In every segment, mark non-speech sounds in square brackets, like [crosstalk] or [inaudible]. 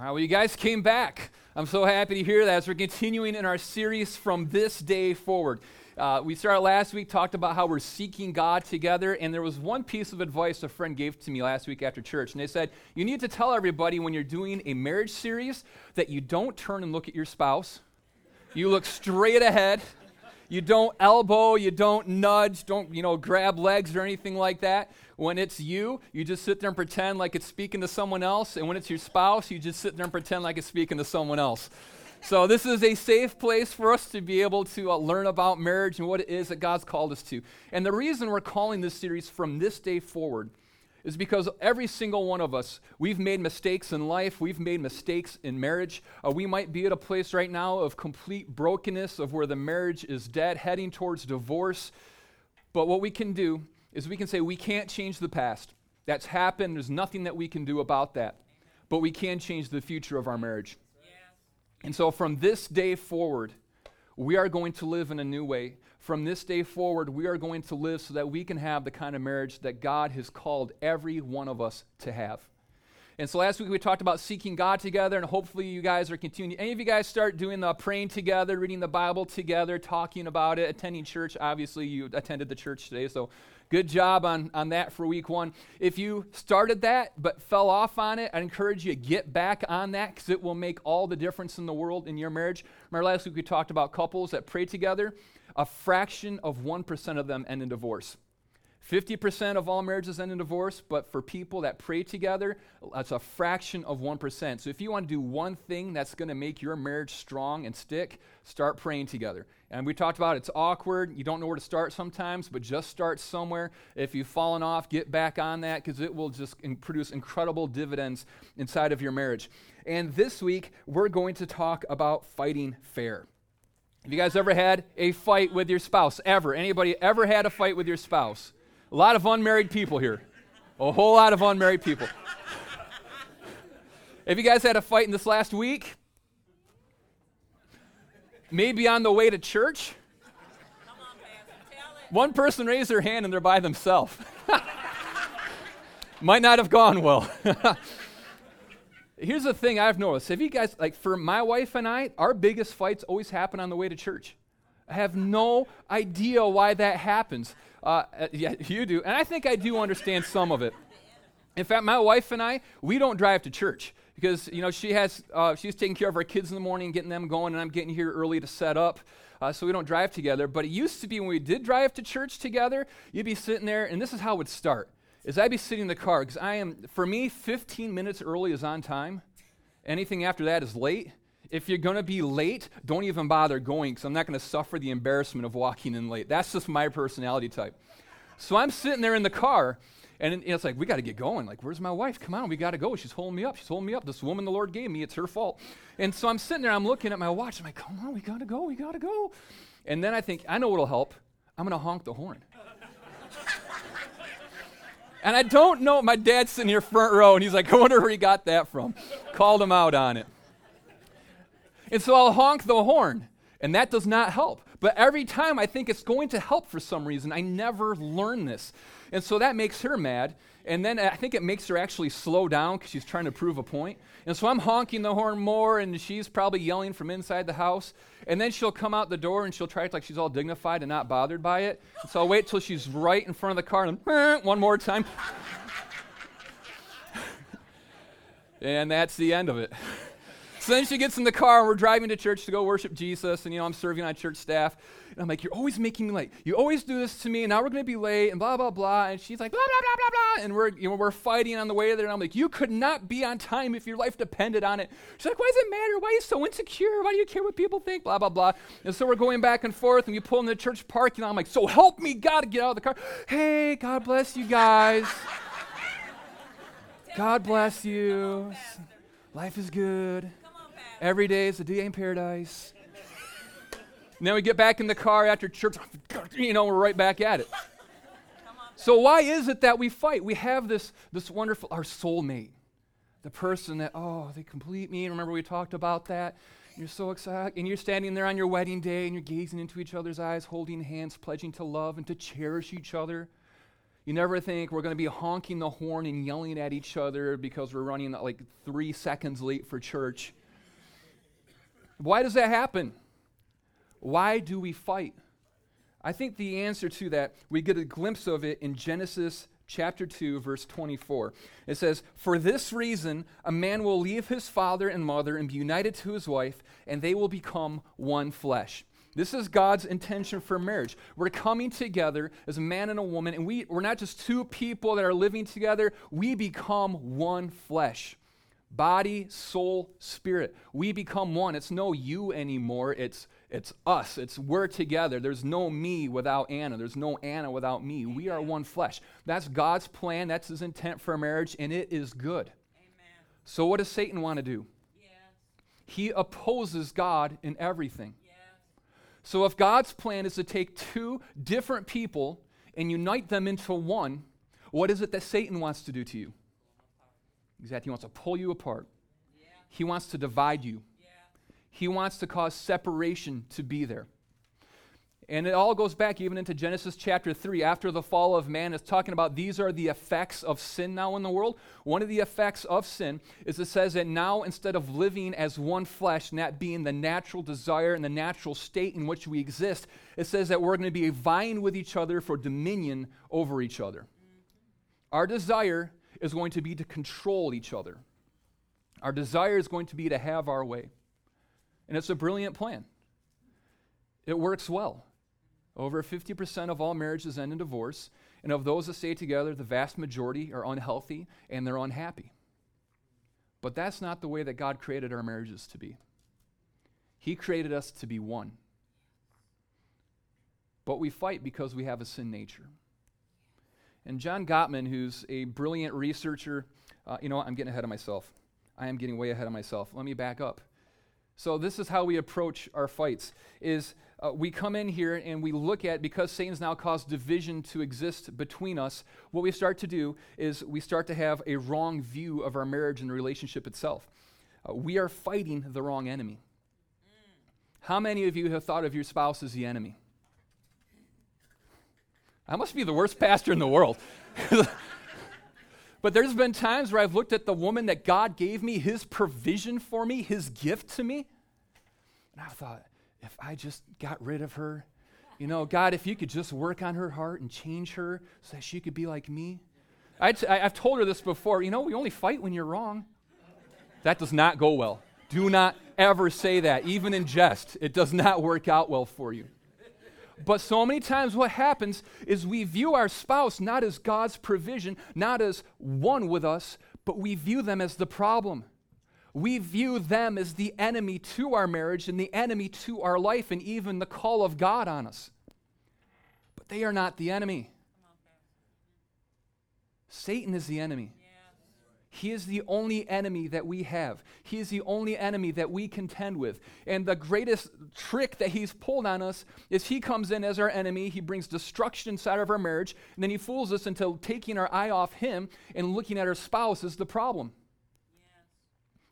All right, well, you guys came back. I'm so happy to hear that as we're continuing in our series from this day forward. Uh, we started last week, talked about how we're seeking God together, and there was one piece of advice a friend gave to me last week after church. And they said, You need to tell everybody when you're doing a marriage series that you don't turn and look at your spouse, you look straight ahead. You don't elbow, you don't nudge, don't, you know, grab legs or anything like that. When it's you, you just sit there and pretend like it's speaking to someone else. And when it's your spouse, you just sit there and pretend like it's speaking to someone else. So, this is a safe place for us to be able to uh, learn about marriage and what it is that God's called us to. And the reason we're calling this series from this day forward is because every single one of us, we've made mistakes in life, we've made mistakes in marriage. Uh, we might be at a place right now of complete brokenness, of where the marriage is dead, heading towards divorce. But what we can do is we can say we can't change the past. That's happened, there's nothing that we can do about that. But we can change the future of our marriage. And so from this day forward, we are going to live in a new way. From this day forward, we are going to live so that we can have the kind of marriage that God has called every one of us to have. And so last week we talked about seeking God together, and hopefully you guys are continuing. Any of you guys start doing the praying together, reading the Bible together, talking about it, attending church? Obviously, you attended the church today, so Good job on, on that for week one. If you started that but fell off on it, I encourage you to get back on that because it will make all the difference in the world in your marriage. Remember last week we talked about couples that pray together? A fraction of 1% of them end in divorce. 50% of all marriages end in divorce, but for people that pray together, that's a fraction of 1%. So if you want to do one thing that's going to make your marriage strong and stick, start praying together. And we talked about it's awkward. You don't know where to start sometimes, but just start somewhere. If you've fallen off, get back on that because it will just in- produce incredible dividends inside of your marriage. And this week, we're going to talk about fighting fair. Have you guys ever had a fight with your spouse? Ever? Anybody ever had a fight with your spouse? A lot of unmarried people here. A whole lot of unmarried people. Have you guys had a fight in this last week? Maybe on the way to church? One person raised their hand and they're by themselves. [laughs] Might not have gone well. [laughs] Here's the thing I've noticed. Have you guys, like, for my wife and I, our biggest fights always happen on the way to church. I have no idea why that happens. Uh, yeah, you do. And I think I do understand some of it. In fact, my wife and I, we don't drive to church because, you know, she has, uh, she's taking care of our kids in the morning, getting them going, and I'm getting here early to set up. Uh, so we don't drive together. But it used to be when we did drive to church together, you'd be sitting there, and this is how it would start. Is I'd be sitting in the car because I am, for me, 15 minutes early is on time. Anything after that is late. If you're going to be late, don't even bother going because I'm not going to suffer the embarrassment of walking in late. That's just my personality type. So I'm sitting there in the car, and it's like, we got to get going. Like, where's my wife? Come on, we got to go. She's holding me up. She's holding me up. This woman the Lord gave me, it's her fault. And so I'm sitting there, I'm looking at my watch. I'm like, come on, we got to go. We got to go. And then I think, I know what'll help. I'm going to honk the horn. [laughs] and I don't know, my dad's sitting here front row, and he's like, I wonder where he got that from. Called him out on it. And so I'll honk the horn, and that does not help. But every time I think it's going to help for some reason, I never learn this. And so that makes her mad. And then I think it makes her actually slow down because she's trying to prove a point. And so I'm honking the horn more, and she's probably yelling from inside the house. And then she'll come out the door and she'll try to like she's all dignified and not bothered by it. And so I'll wait till she's right in front of the car and [laughs] one more time. [laughs] and that's the end of it. [laughs] So then she gets in the car and we're driving to church to go worship Jesus. And, you know, I'm serving on church staff. And I'm like, You're always making me late. You always do this to me. And now we're going to be late and blah, blah, blah. And she's like, blah, blah, blah, blah, blah. And we're, you know, we're fighting on the way there. And I'm like, You could not be on time if your life depended on it. She's like, Why does it matter? Why are you so insecure? Why do you care what people think? Blah, blah, blah. And so we're going back and forth. And we pull in the church parking lot. I'm like, So help me, God, get out of the car. Hey, God bless you guys. [laughs] God bless you. Life is good. Every day is a day in paradise. and then we get back in the car after church, you know, we're right back at it. So why is it that we fight? We have this, this wonderful, our soulmate, the person that, oh, they complete me. Remember we talked about that? You're so excited. And you're standing there on your wedding day and you're gazing into each other's eyes, holding hands, pledging to love and to cherish each other. You never think we're going to be honking the horn and yelling at each other because we're running like three seconds late for church. Why does that happen? Why do we fight? I think the answer to that, we get a glimpse of it in Genesis chapter 2, verse 24. It says, For this reason, a man will leave his father and mother and be united to his wife, and they will become one flesh. This is God's intention for marriage. We're coming together as a man and a woman, and we, we're not just two people that are living together, we become one flesh body, soul, spirit. We become one. It's no you anymore. It's it's us. It's we're together. There's no me without Anna. There's no Anna without me. We are one flesh. That's God's plan. That's his intent for marriage, and it is good. Amen. So what does Satan want to do? Yes. He opposes God in everything. Yes. So if God's plan is to take two different people and unite them into one, what is it that Satan wants to do to you? Exactly. He wants to pull you apart. Yeah. He wants to divide you. Yeah. He wants to cause separation to be there. And it all goes back even into Genesis chapter 3. After the fall of man, it's talking about these are the effects of sin now in the world. One of the effects of sin is it says that now instead of living as one flesh, and that being the natural desire and the natural state in which we exist, it says that we're going to be vying with each other for dominion over each other. Our desire is going to be to control each other. Our desire is going to be to have our way. And it's a brilliant plan. It works well. Over 50% of all marriages end in divorce, and of those that stay together, the vast majority are unhealthy and they're unhappy. But that's not the way that God created our marriages to be. He created us to be one. But we fight because we have a sin nature. And John Gottman, who's a brilliant researcher, uh, you know what? I'm getting ahead of myself. I am getting way ahead of myself. Let me back up. So this is how we approach our fights: is uh, we come in here and we look at because Satan's now caused division to exist between us. What we start to do is we start to have a wrong view of our marriage and relationship itself. Uh, we are fighting the wrong enemy. How many of you have thought of your spouse as the enemy? I must be the worst pastor in the world. [laughs] but there's been times where I've looked at the woman that God gave me, his provision for me, his gift to me, and I thought, if I just got rid of her, you know, God, if you could just work on her heart and change her so that she could be like me. i t- I've told her this before. You know, we only fight when you're wrong. That does not go well. Do not ever say that, even in jest. It does not work out well for you. But so many times, what happens is we view our spouse not as God's provision, not as one with us, but we view them as the problem. We view them as the enemy to our marriage and the enemy to our life and even the call of God on us. But they are not the enemy. Satan is the enemy. He is the only enemy that we have. He is the only enemy that we contend with. And the greatest trick that he's pulled on us is he comes in as our enemy. He brings destruction inside of our marriage. And then he fools us into taking our eye off him and looking at our spouse as the problem.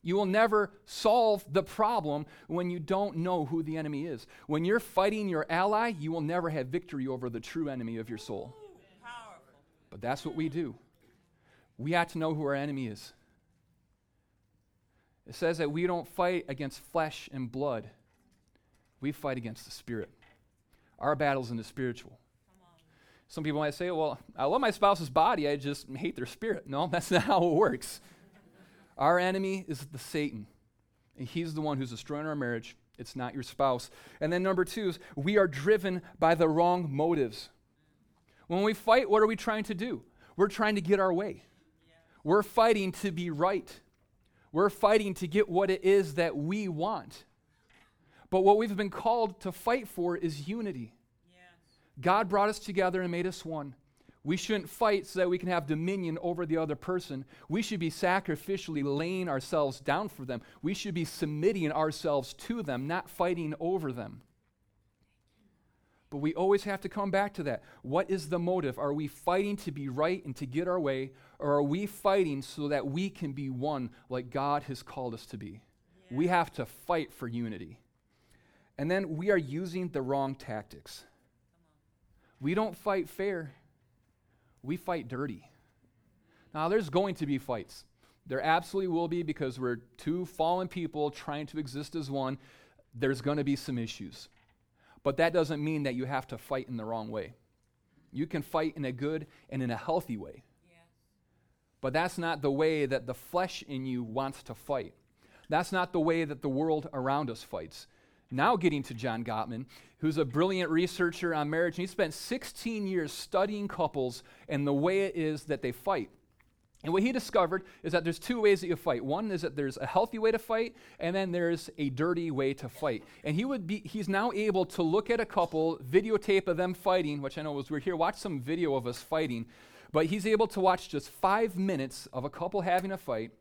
You will never solve the problem when you don't know who the enemy is. When you're fighting your ally, you will never have victory over the true enemy of your soul. But that's what we do we have to know who our enemy is. It says that we don't fight against flesh and blood, we fight against the spirit. Our battle's in the spiritual. Some people might say, well, I love my spouse's body, I just hate their spirit. No, [laughs] that's not how it works. Our enemy is the Satan, and he's the one who's destroying our marriage. It's not your spouse. And then number two is we are driven by the wrong motives. When we fight, what are we trying to do? We're trying to get our way. We're fighting to be right. We're fighting to get what it is that we want. But what we've been called to fight for is unity. Yes. God brought us together and made us one. We shouldn't fight so that we can have dominion over the other person. We should be sacrificially laying ourselves down for them. We should be submitting ourselves to them, not fighting over them. But we always have to come back to that. What is the motive? Are we fighting to be right and to get our way, or are we fighting so that we can be one like God has called us to be? Yeah. We have to fight for unity. And then we are using the wrong tactics. We don't fight fair. we fight dirty. Now, there's going to be fights. There absolutely will be because we're two fallen people trying to exist as one. There's going to be some issues. But that doesn't mean that you have to fight in the wrong way. You can fight in a good and in a healthy way. But that's not the way that the flesh in you wants to fight. That's not the way that the world around us fights. Now, getting to John Gottman, who's a brilliant researcher on marriage, and he spent 16 years studying couples and the way it is that they fight. And what he discovered is that there's two ways that you fight. One is that there's a healthy way to fight, and then there's a dirty way to fight. And he would be he's now able to look at a couple, videotape of them fighting, which I know was weird here, watch some video of us fighting. But he's able to watch just five minutes of a couple having a fight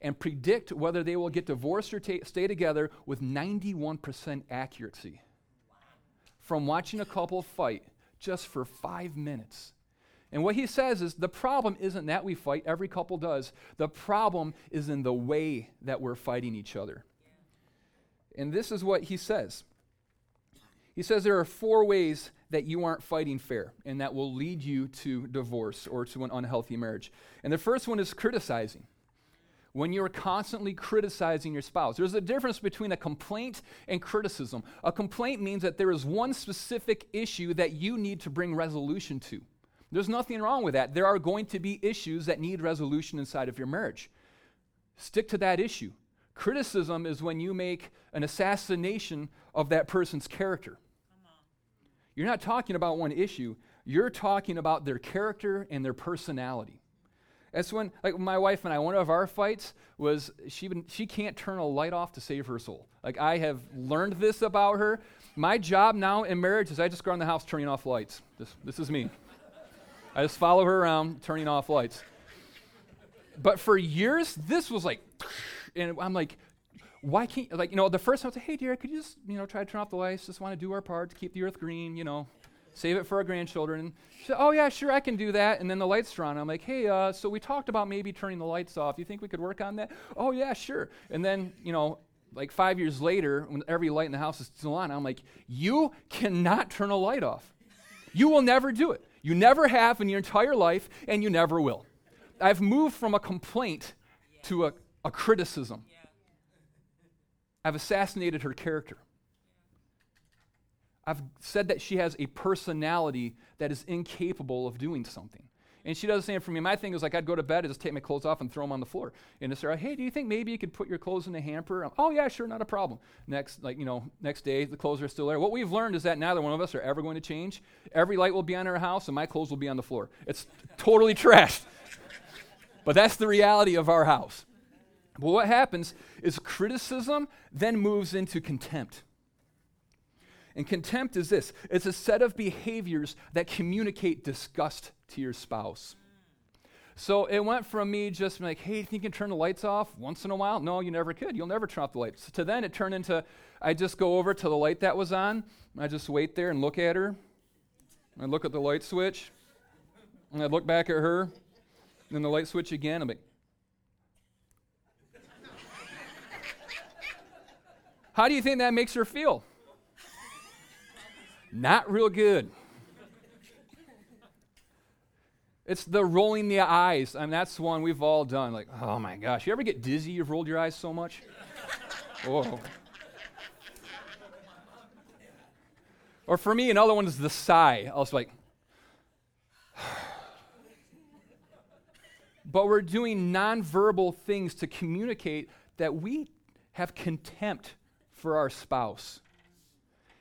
and predict whether they will get divorced or ta- stay together with 91% accuracy. From watching a couple fight just for five minutes. And what he says is the problem isn't that we fight, every couple does. The problem is in the way that we're fighting each other. And this is what he says. He says there are four ways that you aren't fighting fair and that will lead you to divorce or to an unhealthy marriage. And the first one is criticizing. When you're constantly criticizing your spouse, there's a difference between a complaint and criticism. A complaint means that there is one specific issue that you need to bring resolution to. There's nothing wrong with that. There are going to be issues that need resolution inside of your marriage. Stick to that issue. Criticism is when you make an assassination of that person's character. You're not talking about one issue, you're talking about their character and their personality. That's when, like my wife and I, one of our fights was she, she can't turn a light off to save her soul. Like I have learned this about her. My job now in marriage is I just go around the house turning off lights. This, this is me. I just follow her around, turning off lights. But for years, this was like, and I'm like, why can't, like, you know, the first time I was like, hey, dear, could you just, you know, try to turn off the lights? Just want to do our part to keep the earth green, you know, save it for our grandchildren. She said, oh, yeah, sure, I can do that. And then the lights are on. I'm like, hey, uh, so we talked about maybe turning the lights off. Do you think we could work on that? Oh, yeah, sure. And then, you know, like five years later, when every light in the house is still on, I'm like, you cannot turn a light off. You will never do it. You never have in your entire life, and you never will. I've moved from a complaint to a, a criticism. I've assassinated her character. I've said that she has a personality that is incapable of doing something. And she does the same for me. My thing is like I'd go to bed and just take my clothes off and throw them on the floor. And it's like, hey, do you think maybe you could put your clothes in a hamper? I'm, oh yeah, sure, not a problem. Next, like you know, next day the clothes are still there. What we've learned is that neither one of us are ever going to change. Every light will be on our house, and my clothes will be on the floor. It's totally trashed. but that's the reality of our house. But what happens is criticism then moves into contempt. And contempt is this it's a set of behaviors that communicate disgust to your spouse. So it went from me just like, hey, think you can turn the lights off once in a while? No, you never could. You'll never turn off the lights. To then it turned into, I just go over to the light that was on. I just wait there and look at her. I look at the light switch. And I look back at her. And then the light switch again. I'm like, how do you think that makes her feel? Not real good. It's the rolling the eyes. I mean, that's one we've all done. Like, oh my gosh. You ever get dizzy? You've rolled your eyes so much? Whoa. Or for me, another one is the sigh. I was like, [sighs] but we're doing nonverbal things to communicate that we have contempt for our spouse.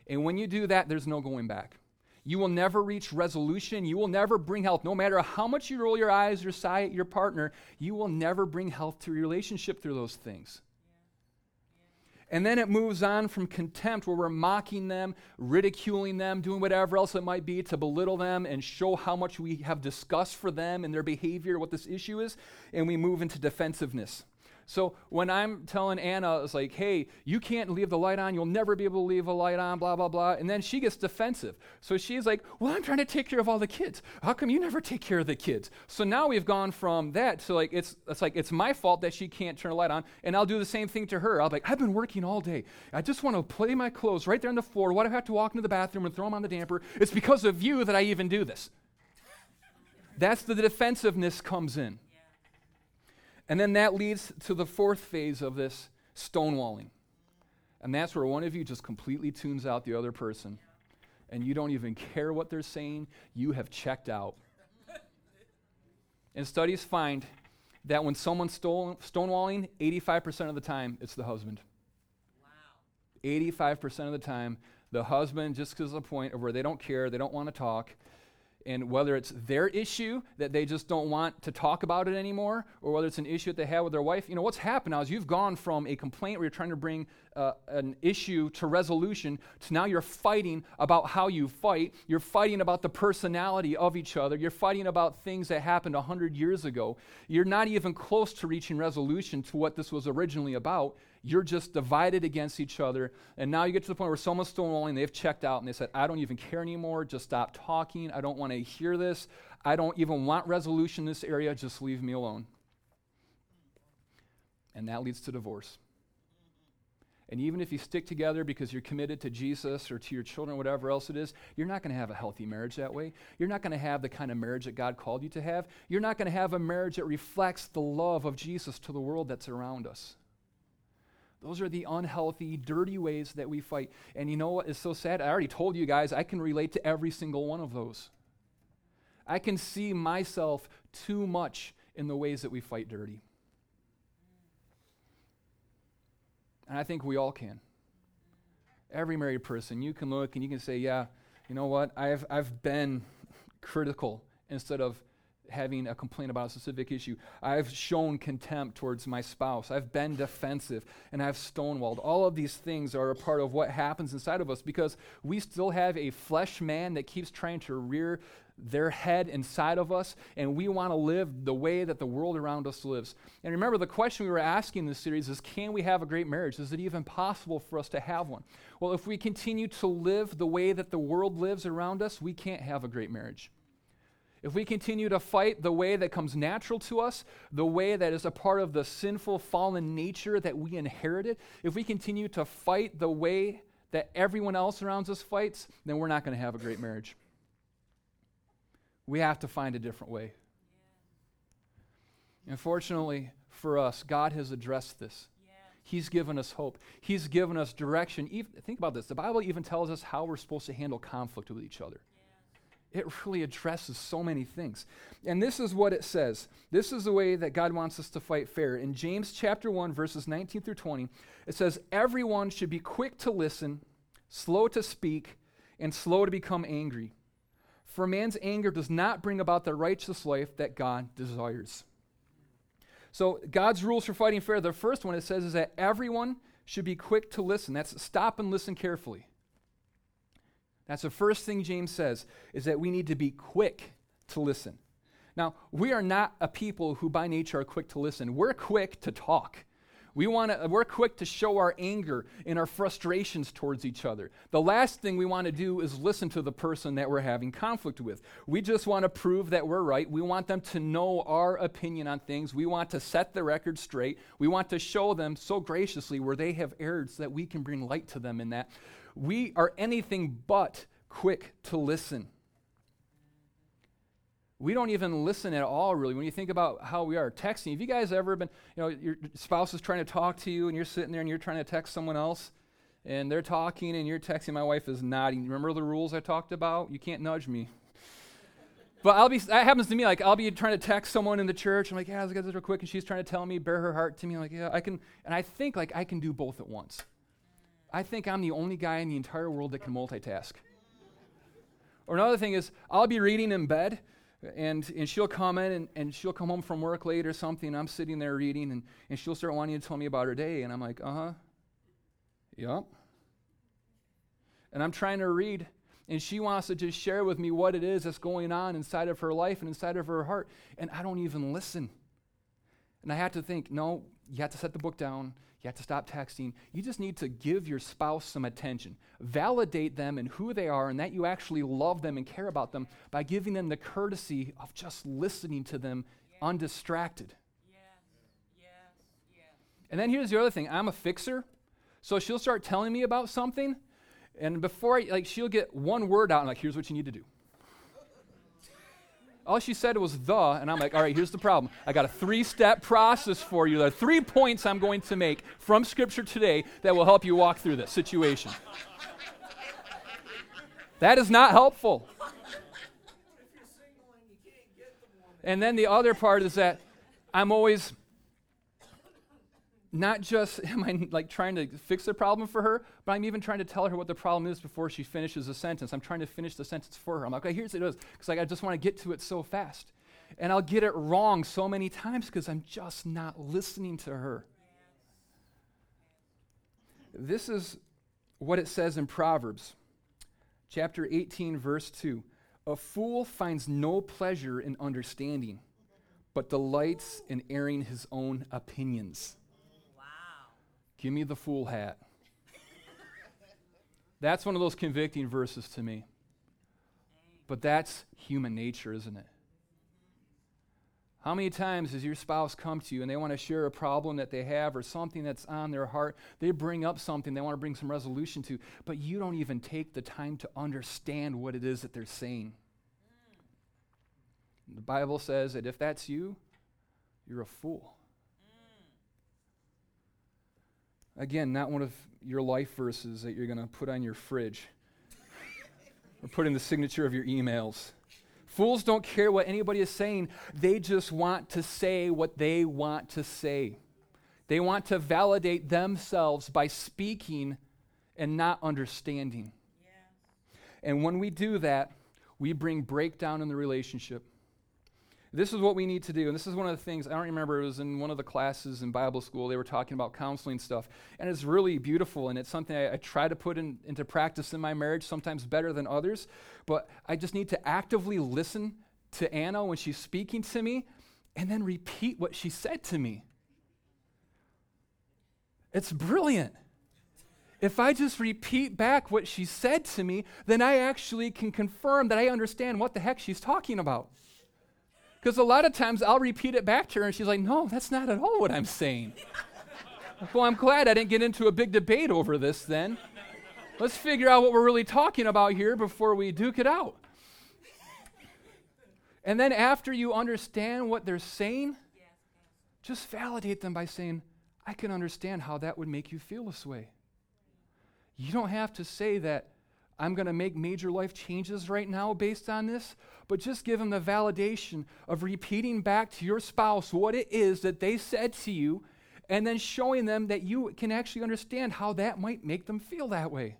And when you do that, there's no going back. You will never reach resolution. You will never bring health. No matter how much you roll your eyes or sigh at your partner, you will never bring health to your relationship through those things. And then it moves on from contempt, where we're mocking them, ridiculing them, doing whatever else it might be to belittle them and show how much we have disgust for them and their behavior, what this issue is. And we move into defensiveness. So when I'm telling Anna, it's like, hey, you can't leave the light on. You'll never be able to leave a light on, blah, blah, blah. And then she gets defensive. So she's like, well, I'm trying to take care of all the kids. How come you never take care of the kids? So now we've gone from that to like, it's, it's like, it's my fault that she can't turn a light on. And I'll do the same thing to her. I'll be like, I've been working all day. I just want to play my clothes right there on the floor. Why do I have to walk into the bathroom and throw them on the damper? It's because of you that I even do this. That's the defensiveness comes in. And then that leads to the fourth phase of this stonewalling. And that's where one of you just completely tunes out the other person. And you don't even care what they're saying. You have checked out. and studies find that when someone's stone, stonewalling, 85% of the time, it's the husband. Wow. 85% of the time, the husband just gets to the point of where they don't care, they don't want to talk, and whether it's their issue that they just don't want to talk about it anymore, or whether it's an issue that they have with their wife, you know, what's happened now is you've gone from a complaint where you're trying to bring uh, an issue to resolution to now you're fighting about how you fight. You're fighting about the personality of each other. You're fighting about things that happened 100 years ago. You're not even close to reaching resolution to what this was originally about. You're just divided against each other. And now you get to the point where someone's stonewalling, they've checked out, and they said, I don't even care anymore. Just stop talking. I don't want to hear this. I don't even want resolution in this area. Just leave me alone. And that leads to divorce. And even if you stick together because you're committed to Jesus or to your children, whatever else it is, you're not going to have a healthy marriage that way. You're not going to have the kind of marriage that God called you to have. You're not going to have a marriage that reflects the love of Jesus to the world that's around us. Those are the unhealthy, dirty ways that we fight. And you know what is so sad? I already told you guys, I can relate to every single one of those. I can see myself too much in the ways that we fight dirty. And I think we all can. Every married person, you can look and you can say, yeah, you know what? I've, I've been [laughs] critical instead of having a complaint about a specific issue. I've shown contempt towards my spouse. I've been defensive and I've stonewalled. All of these things are a part of what happens inside of us because we still have a flesh man that keeps trying to rear their head inside of us, and we want to live the way that the world around us lives. And remember, the question we were asking in this series is can we have a great marriage? Is it even possible for us to have one? Well, if we continue to live the way that the world lives around us, we can't have a great marriage. If we continue to fight the way that comes natural to us, the way that is a part of the sinful, fallen nature that we inherited, if we continue to fight the way that everyone else around us fights, then we're not going to have a great marriage. We have to find a different way. Unfortunately for us, God has addressed this. He's given us hope. He's given us direction. Even, think about this. The Bible even tells us how we're supposed to handle conflict with each other. It really addresses so many things. And this is what it says. This is the way that God wants us to fight fair. In James chapter 1 verses 19 through 20, it says everyone should be quick to listen, slow to speak, and slow to become angry. For man's anger does not bring about the righteous life that God desires. So, God's rules for fighting fair, the first one it says is that everyone should be quick to listen. That's stop and listen carefully. That's the first thing James says, is that we need to be quick to listen. Now, we are not a people who by nature are quick to listen. We're quick to talk. We want to, we're quick to show our anger and our frustrations towards each other. The last thing we want to do is listen to the person that we're having conflict with. We just want to prove that we're right. We want them to know our opinion on things. We want to set the record straight. We want to show them so graciously where they have erred so that we can bring light to them in that. We are anything but quick to listen. We don't even listen at all really when you think about how we are texting. Have you guys ever been you know your spouse is trying to talk to you and you're sitting there and you're trying to text someone else and they're talking and you're texting my wife is nodding remember the rules i talked about? You can't nudge me. But i'll be that happens to me like i'll be trying to text someone in the church. I'm like yeah let's get this real quick and she's trying to tell me bare her heart to me. I'm like yeah i can and i think like i can do both at once i think i'm the only guy in the entire world that can multitask or another thing is i'll be reading in bed and, and she'll come in and, and she'll come home from work late or something. I'm sitting there reading, and, and she'll start wanting to tell me about her day. And I'm like, uh huh. Yep. And I'm trying to read, and she wants to just share with me what it is that's going on inside of her life and inside of her heart. And I don't even listen. And I have to think, no, you have to set the book down. You have to stop texting. You just need to give your spouse some attention. Validate them and who they are and that you actually love them and care about them by giving them the courtesy of just listening to them yes. undistracted. Yes. Yes. Yes. And then here's the other thing I'm a fixer. So she'll start telling me about something, and before I, like, she'll get one word out and, like, here's what you need to do. All she said was the, and I'm like, all right, here's the problem. I got a three step process for you. There are three points I'm going to make from Scripture today that will help you walk through this situation. that is not helpful. And then the other part is that I'm always not just [laughs] am I like trying to fix the problem for her, but I'm even trying to tell her what the problem is before she finishes a sentence. I'm trying to finish the sentence for her. I'm like, okay, here's what it is, because like, I just want to get to it so fast. And I'll get it wrong so many times because I'm just not listening to her. This is what it says in Proverbs, chapter 18, verse 2. A fool finds no pleasure in understanding, but delights in airing his own opinions. Give me the fool hat. That's one of those convicting verses to me. But that's human nature, isn't it? How many times does your spouse come to you and they want to share a problem that they have or something that's on their heart? They bring up something they want to bring some resolution to, but you don't even take the time to understand what it is that they're saying. The Bible says that if that's you, you're a fool. Again, not one of your life verses that you're going to put on your fridge [laughs] or put in the signature of your emails. Fools don't care what anybody is saying, they just want to say what they want to say. They want to validate themselves by speaking and not understanding. Yeah. And when we do that, we bring breakdown in the relationship. This is what we need to do. And this is one of the things, I don't remember, it was in one of the classes in Bible school, they were talking about counseling stuff. And it's really beautiful, and it's something I, I try to put in, into practice in my marriage, sometimes better than others. But I just need to actively listen to Anna when she's speaking to me and then repeat what she said to me. It's brilliant. If I just repeat back what she said to me, then I actually can confirm that I understand what the heck she's talking about. Because a lot of times I'll repeat it back to her and she's like, no, that's not at all what I'm saying. [laughs] well, I'm glad I didn't get into a big debate over this then. Let's figure out what we're really talking about here before we duke it out. And then after you understand what they're saying, just validate them by saying, I can understand how that would make you feel this way. You don't have to say that I'm going to make major life changes right now based on this, but just give them the validation of repeating back to your spouse what it is that they said to you and then showing them that you can actually understand how that might make them feel that way.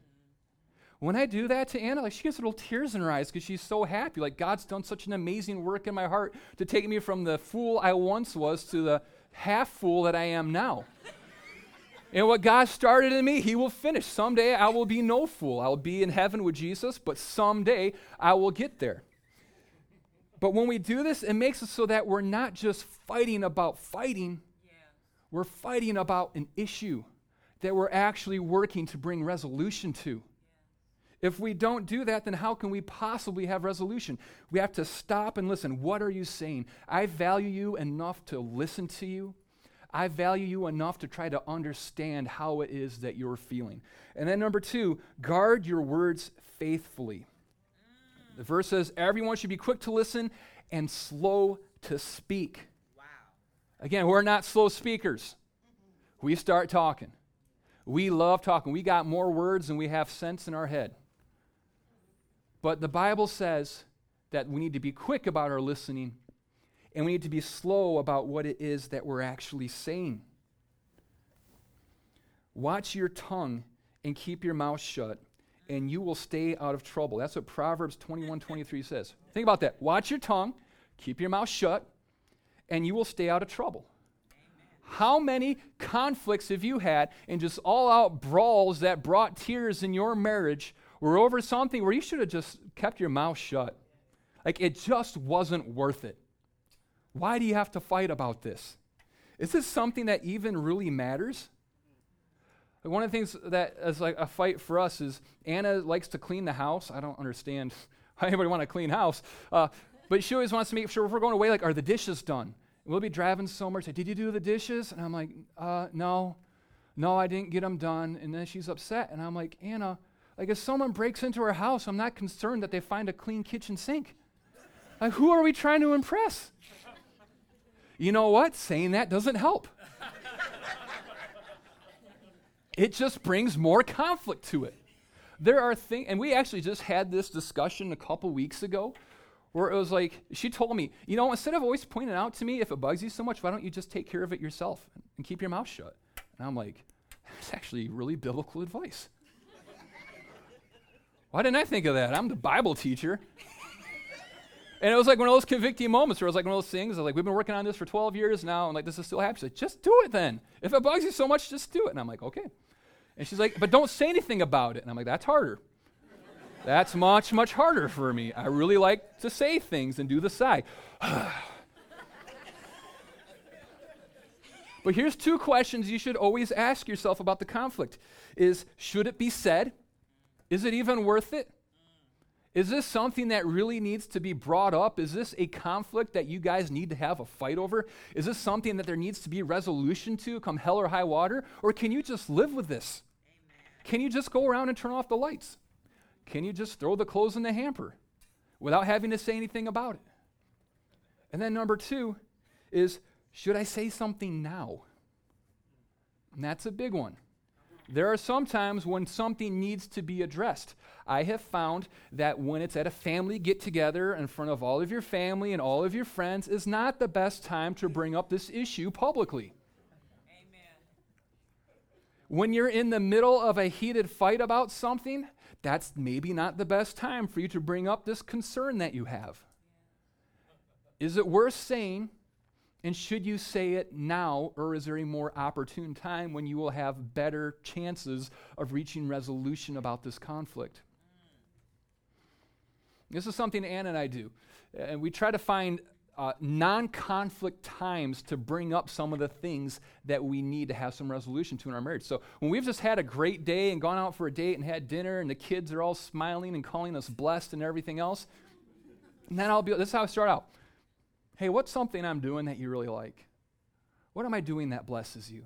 When I do that to Anna, like she gets little tears in her eyes because she's so happy. Like God's done such an amazing work in my heart to take me from the fool I once was to the half fool that I am now. And what God started in me, He will finish. Someday I will be no fool. I will be in heaven with Jesus, but someday I will get there. But when we do this, it makes it so that we're not just fighting about fighting, yeah. we're fighting about an issue that we're actually working to bring resolution to. If we don't do that, then how can we possibly have resolution? We have to stop and listen. What are you saying? I value you enough to listen to you. I value you enough to try to understand how it is that you're feeling. And then, number two, guard your words faithfully. The verse says, Everyone should be quick to listen and slow to speak. Wow. Again, we're not slow speakers. We start talking. We love talking. We got more words than we have sense in our head. But the Bible says that we need to be quick about our listening and we need to be slow about what it is that we're actually saying. Watch your tongue and keep your mouth shut, and you will stay out of trouble. That's what Proverbs 21 23 says. Think about that. Watch your tongue, keep your mouth shut, and you will stay out of trouble. How many conflicts have you had and just all out brawls that brought tears in your marriage were over something where you should have just kept your mouth shut? Like it just wasn't worth it. Why do you have to fight about this? Is this something that even really matters? one of the things that is like a fight for us is Anna likes to clean the house. I don't understand [laughs] how anybody want to clean house, uh, but she always wants to make sure if we're going away, like, are the dishes done? we'll be driving somewhere. Say, did you do the dishes? And I'm like, uh, no, no, I didn't get them done. And then she's upset, and I'm like, Anna, like if someone breaks into our house, I'm not concerned that they find a clean kitchen sink. Like, who are we trying to impress? You know what? Saying that doesn't help. it just brings more conflict to it. There are things, and we actually just had this discussion a couple weeks ago where it was like, she told me, you know, instead of always pointing out to me if it bugs you so much, why don't you just take care of it yourself and keep your mouth shut? And I'm like, that's actually really biblical advice. why didn't I think of that? I'm the Bible teacher. And it was like one of those convicting moments where it was like one of those things. I was like, we've been working on this for 12 years now, and like this is still happening. She's like, just do it then. If it bugs you so much, just do it. And I'm like, okay. And she's like, but don't say anything about it. And I'm like, that's harder. That's much, much harder for me. I really like to say things and do the sigh. but here's two questions you should always ask yourself about the conflict is should it be said? Is it even worth it? Is this something that really needs to be brought up? Is this a conflict that you guys need to have a fight over? Is this something that there needs to be resolution to come hell or high water? Or can you just live with this? Can you just go around and turn off the lights? Can you just throw the clothes in the hamper without having to say anything about it? And then number two is should I say something now? And that's a big one. There are some times when something needs to be addressed. I have found that when it's at a family get together in front of all of your family and all of your friends is not the best time to bring up this issue publicly. Amen. When you're in the middle of a heated fight about something, that's maybe not the best time for you to bring up this concern that you have. Is it worth saying and should you say it now, or is there a more opportune time when you will have better chances of reaching resolution about this conflict? This is something Ann and I do. And we try to find uh, non conflict times to bring up some of the things that we need to have some resolution to in our marriage. So when we've just had a great day and gone out for a date and had dinner and the kids are all smiling and calling us blessed and everything else, and then I'll be, this is how I start out. Hey, what's something I'm doing that you really like? What am I doing that blesses you?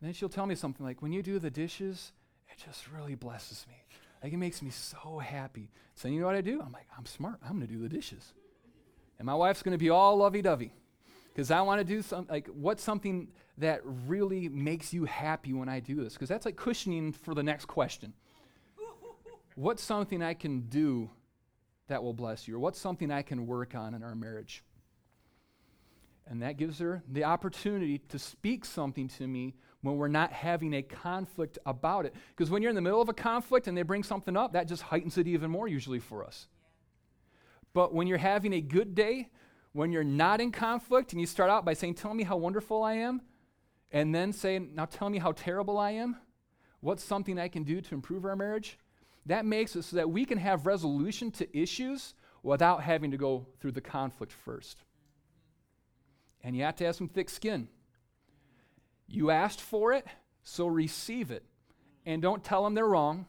And then she'll tell me something like, when you do the dishes, it just really blesses me. Like it makes me so happy. So you know what I do? I'm like, I'm smart. I'm going to do the dishes. And my wife's going to be all lovey-dovey because I want to do something like what's something that really makes you happy when I do this? Because that's like cushioning for the next question. what's something I can do that will bless you? Or what's something I can work on in our marriage? And that gives her the opportunity to speak something to me when we're not having a conflict about it. Because when you're in the middle of a conflict and they bring something up, that just heightens it even more, usually for us. But when you're having a good day, when you're not in conflict, and you start out by saying, Tell me how wonderful I am, and then say, Now tell me how terrible I am, what's something I can do to improve our marriage? That makes it so that we can have resolution to issues without having to go through the conflict first. And you have to have some thick skin. You asked for it, so receive it. And don't tell them they're wrong.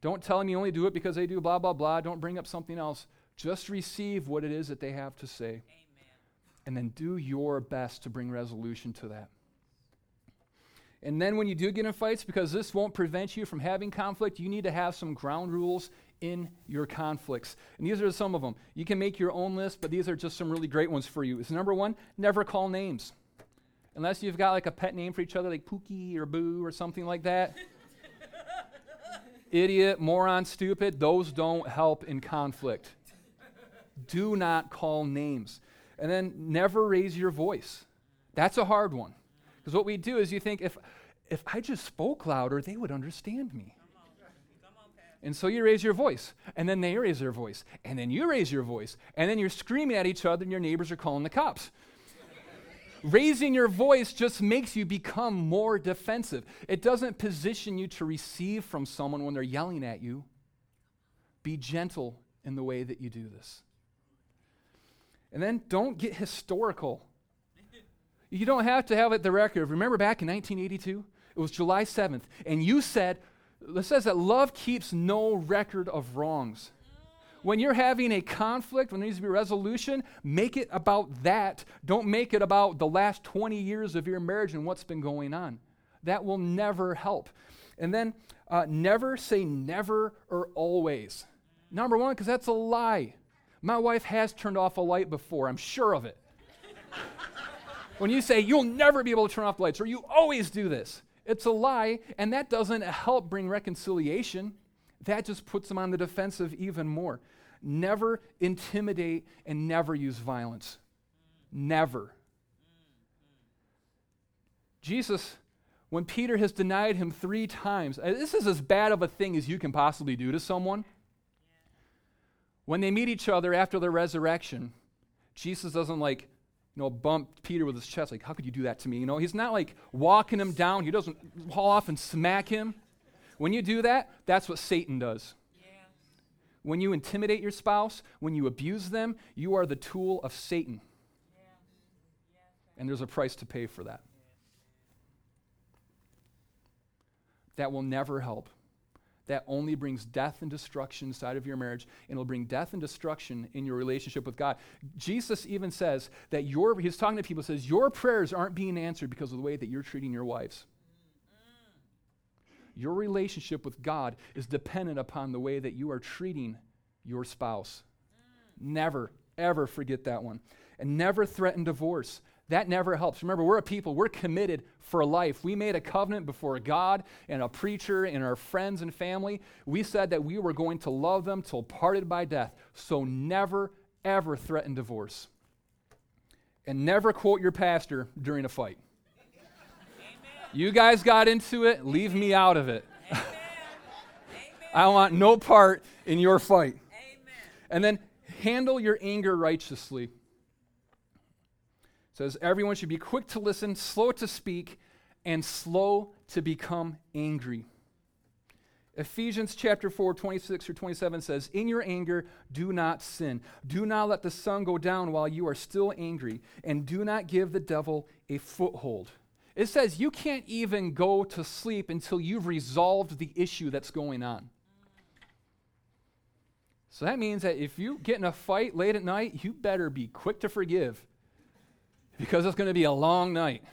Don't tell them you only do it because they do blah, blah, blah. Don't bring up something else. Just receive what it is that they have to say. Amen. And then do your best to bring resolution to that. And then when you do get in fights, because this won't prevent you from having conflict, you need to have some ground rules in your conflicts. And these are some of them. You can make your own list, but these are just some really great ones for you. Is number one, never call names. Unless you've got like a pet name for each other, like Pookie or Boo or something like that. [laughs] Idiot, moron, stupid, those don't help in conflict. Do not call names. And then never raise your voice. That's a hard one. Because what we do is you think if, if I just spoke louder, they would understand me. And so you raise your voice, and then they raise their voice, and then you raise your voice, and then you're screaming at each other, and your neighbors are calling the cops. Raising your voice just makes you become more defensive. It doesn't position you to receive from someone when they're yelling at you. Be gentle in the way that you do this. And then don't get historical you don't have to have it the record. Remember back in 1982? It was July 7th, and you said, it says that love keeps no record of wrongs. When you're having a conflict, when there needs to be resolution, make it about that. Don't make it about the last 20 years of your marriage and what's been going on. That will never help. And then uh, never say never or always. Number one, because that's a lie. My wife has turned off a light before, I'm sure of it. When you say, you'll never be able to turn off the lights, or you always do this, it's a lie, and that doesn't help bring reconciliation. That just puts them on the defensive even more. Never intimidate and never use violence. Never. Jesus, when Peter has denied him three times, uh, this is as bad of a thing as you can possibly do to someone. When they meet each other after the resurrection, Jesus doesn't like, you know, bump Peter with his chest, like, how could you do that to me? You know, he's not like walking him down. He doesn't haul off and smack him. When you do that, that's what Satan does. When you intimidate your spouse, when you abuse them, you are the tool of Satan. And there's a price to pay for that. That will never help. That only brings death and destruction inside of your marriage, and it'll bring death and destruction in your relationship with God. Jesus even says that your, he's talking to people, says, Your prayers aren't being answered because of the way that you're treating your wives. Your relationship with God is dependent upon the way that you are treating your spouse. Never, ever forget that one. And never threaten divorce. That never helps. Remember, we're a people, we're committed for life. We made a covenant before God and a preacher and our friends and family. We said that we were going to love them till parted by death. So never, ever threaten divorce. And never quote your pastor during a fight. You guys got into it, leave me out of it. I want no part in your fight. And then handle your anger righteously. Says everyone should be quick to listen, slow to speak, and slow to become angry. Ephesians chapter 4, 26 or 27 says, In your anger, do not sin. Do not let the sun go down while you are still angry, and do not give the devil a foothold. It says you can't even go to sleep until you've resolved the issue that's going on. So that means that if you get in a fight late at night, you better be quick to forgive because it's going to be a long night.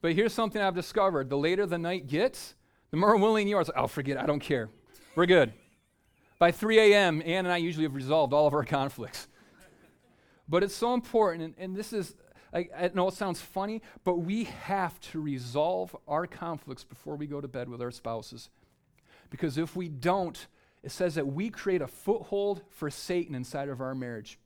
But here's something I've discovered the later the night gets, the more willing you are. I'll oh, forget, I don't care. We're good. By 3 a.m., Ann and I usually have resolved all of our conflicts. But it's so important, and, and this is I, I know it sounds funny, but we have to resolve our conflicts before we go to bed with our spouses. Because if we don't, it says that we create a foothold for Satan inside of our marriage.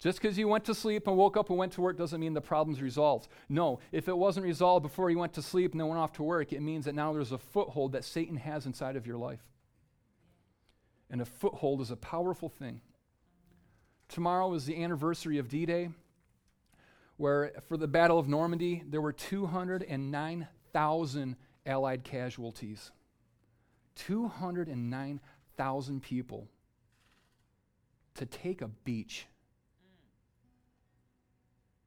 Just because you went to sleep and woke up and went to work doesn't mean the problem's resolved. No, if it wasn't resolved before you went to sleep and then went off to work, it means that now there's a foothold that Satan has inside of your life. And a foothold is a powerful thing. Tomorrow is the anniversary of D Day where for the Battle of Normandy, there were 209,000 Allied casualties. 209,000 people to take a beach.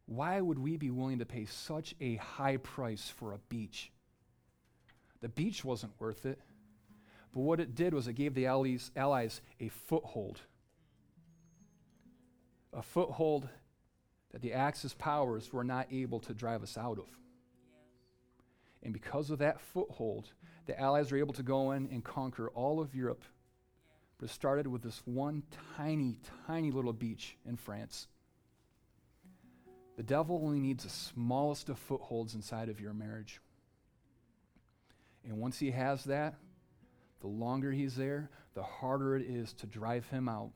Why would we be willing to pay such a high price for a beach? The beach wasn't worth it. But what it did was it gave the allies, allies a foothold. A foothold that the Axis powers were not able to drive us out of. And because of that foothold, the Allies were able to go in and conquer all of Europe. But it started with this one tiny, tiny little beach in France. The devil only needs the smallest of footholds inside of your marriage. And once he has that, the longer he's there, the harder it is to drive him out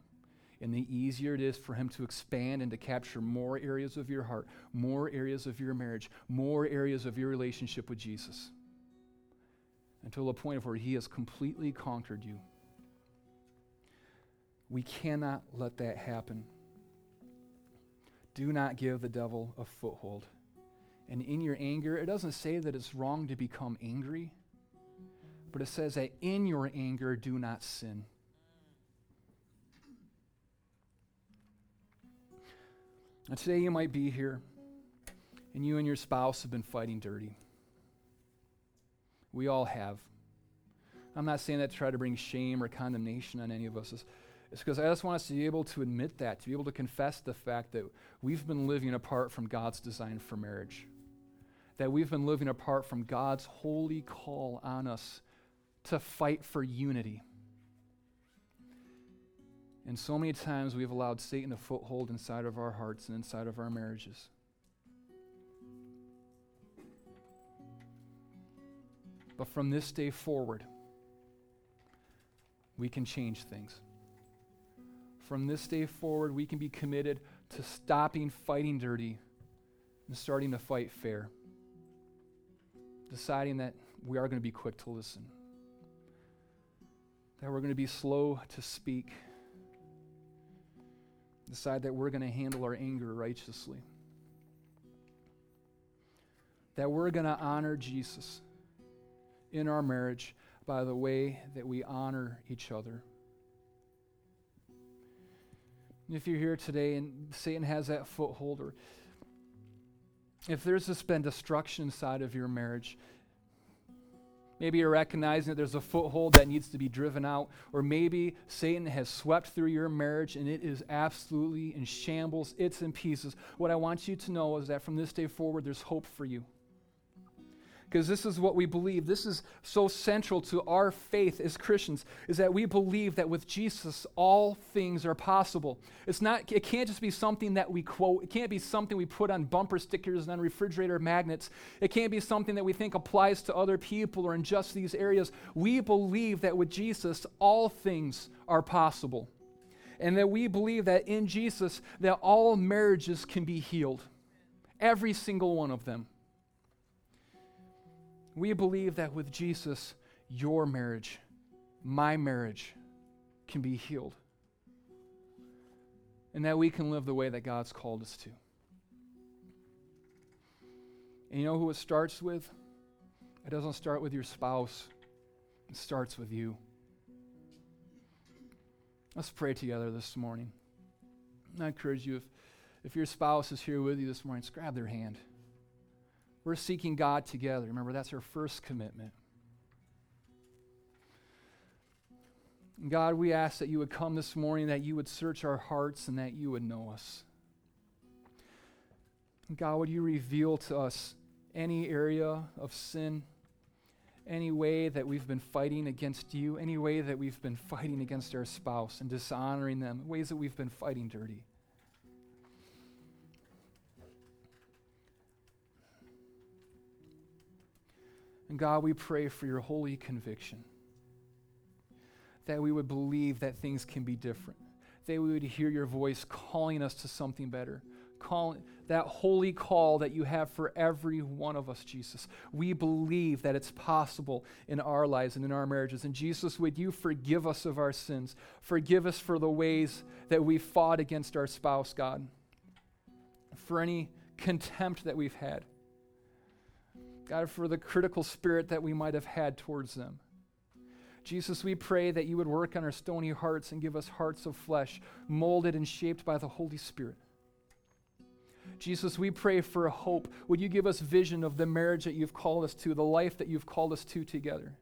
and the easier it is for Him to expand and to capture more areas of your heart, more areas of your marriage, more areas of your relationship with Jesus until the point of where He has completely conquered you. We cannot let that happen. Do not give the devil a foothold. And in your anger, it doesn't say that it's wrong to become angry, but it says that in your anger, do not sin. And today you might be here and you and your spouse have been fighting dirty. We all have. I'm not saying that to try to bring shame or condemnation on any of us. It's, because I just want us to be able to admit that, to be able to confess the fact that we've been living apart from God's design for marriage, that we've been living apart from God's holy call on us to fight for unity. And so many times we've allowed Satan a foothold inside of our hearts and inside of our marriages. But from this day forward, we can change things. From this day forward, we can be committed to stopping fighting dirty and starting to fight fair. Deciding that we are going to be quick to listen, that we're going to be slow to speak, decide that we're going to handle our anger righteously, that we're going to honor Jesus in our marriage by the way that we honor each other. If you're here today and Satan has that foothold, or if there's just been destruction inside of your marriage, maybe you're recognizing that there's a foothold that needs to be driven out, or maybe Satan has swept through your marriage and it is absolutely in shambles, it's in pieces. What I want you to know is that from this day forward, there's hope for you because this is what we believe. This is so central to our faith as Christians is that we believe that with Jesus all things are possible. It's not it can't just be something that we quote. It can't be something we put on bumper stickers and on refrigerator magnets. It can't be something that we think applies to other people or in just these areas. We believe that with Jesus all things are possible. And that we believe that in Jesus that all marriages can be healed. Every single one of them. We believe that with Jesus, your marriage, my marriage, can be healed. And that we can live the way that God's called us to. And you know who it starts with? It doesn't start with your spouse, it starts with you. Let's pray together this morning. I encourage you, if, if your spouse is here with you this morning, just grab their hand. We're seeking God together. Remember, that's our first commitment. God, we ask that you would come this morning, that you would search our hearts, and that you would know us. God, would you reveal to us any area of sin, any way that we've been fighting against you, any way that we've been fighting against our spouse and dishonoring them, ways that we've been fighting dirty? And God, we pray for your holy conviction that we would believe that things can be different, that we would hear your voice calling us to something better. Calling, that holy call that you have for every one of us, Jesus. We believe that it's possible in our lives and in our marriages. And Jesus, would you forgive us of our sins? Forgive us for the ways that we fought against our spouse, God, for any contempt that we've had. God, for the critical spirit that we might have had towards them. Jesus, we pray that you would work on our stony hearts and give us hearts of flesh, molded and shaped by the Holy Spirit. Jesus, we pray for hope. Would you give us vision of the marriage that you've called us to, the life that you've called us to together?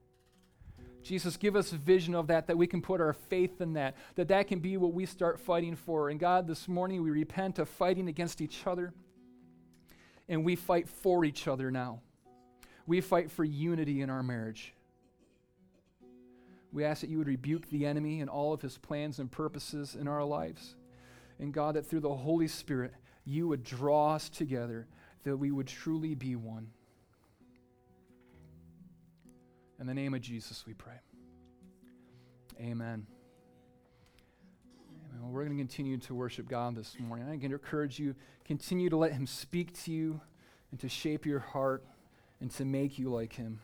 Jesus, give us vision of that, that we can put our faith in that, that that can be what we start fighting for. And God, this morning we repent of fighting against each other, and we fight for each other now. We fight for unity in our marriage. We ask that you would rebuke the enemy and all of his plans and purposes in our lives. And God, that through the Holy Spirit, you would draw us together, that we would truly be one. In the name of Jesus, we pray. Amen. Amen. we're going to continue to worship God this morning. I encourage you, continue to let Him speak to you and to shape your heart and to make you like him.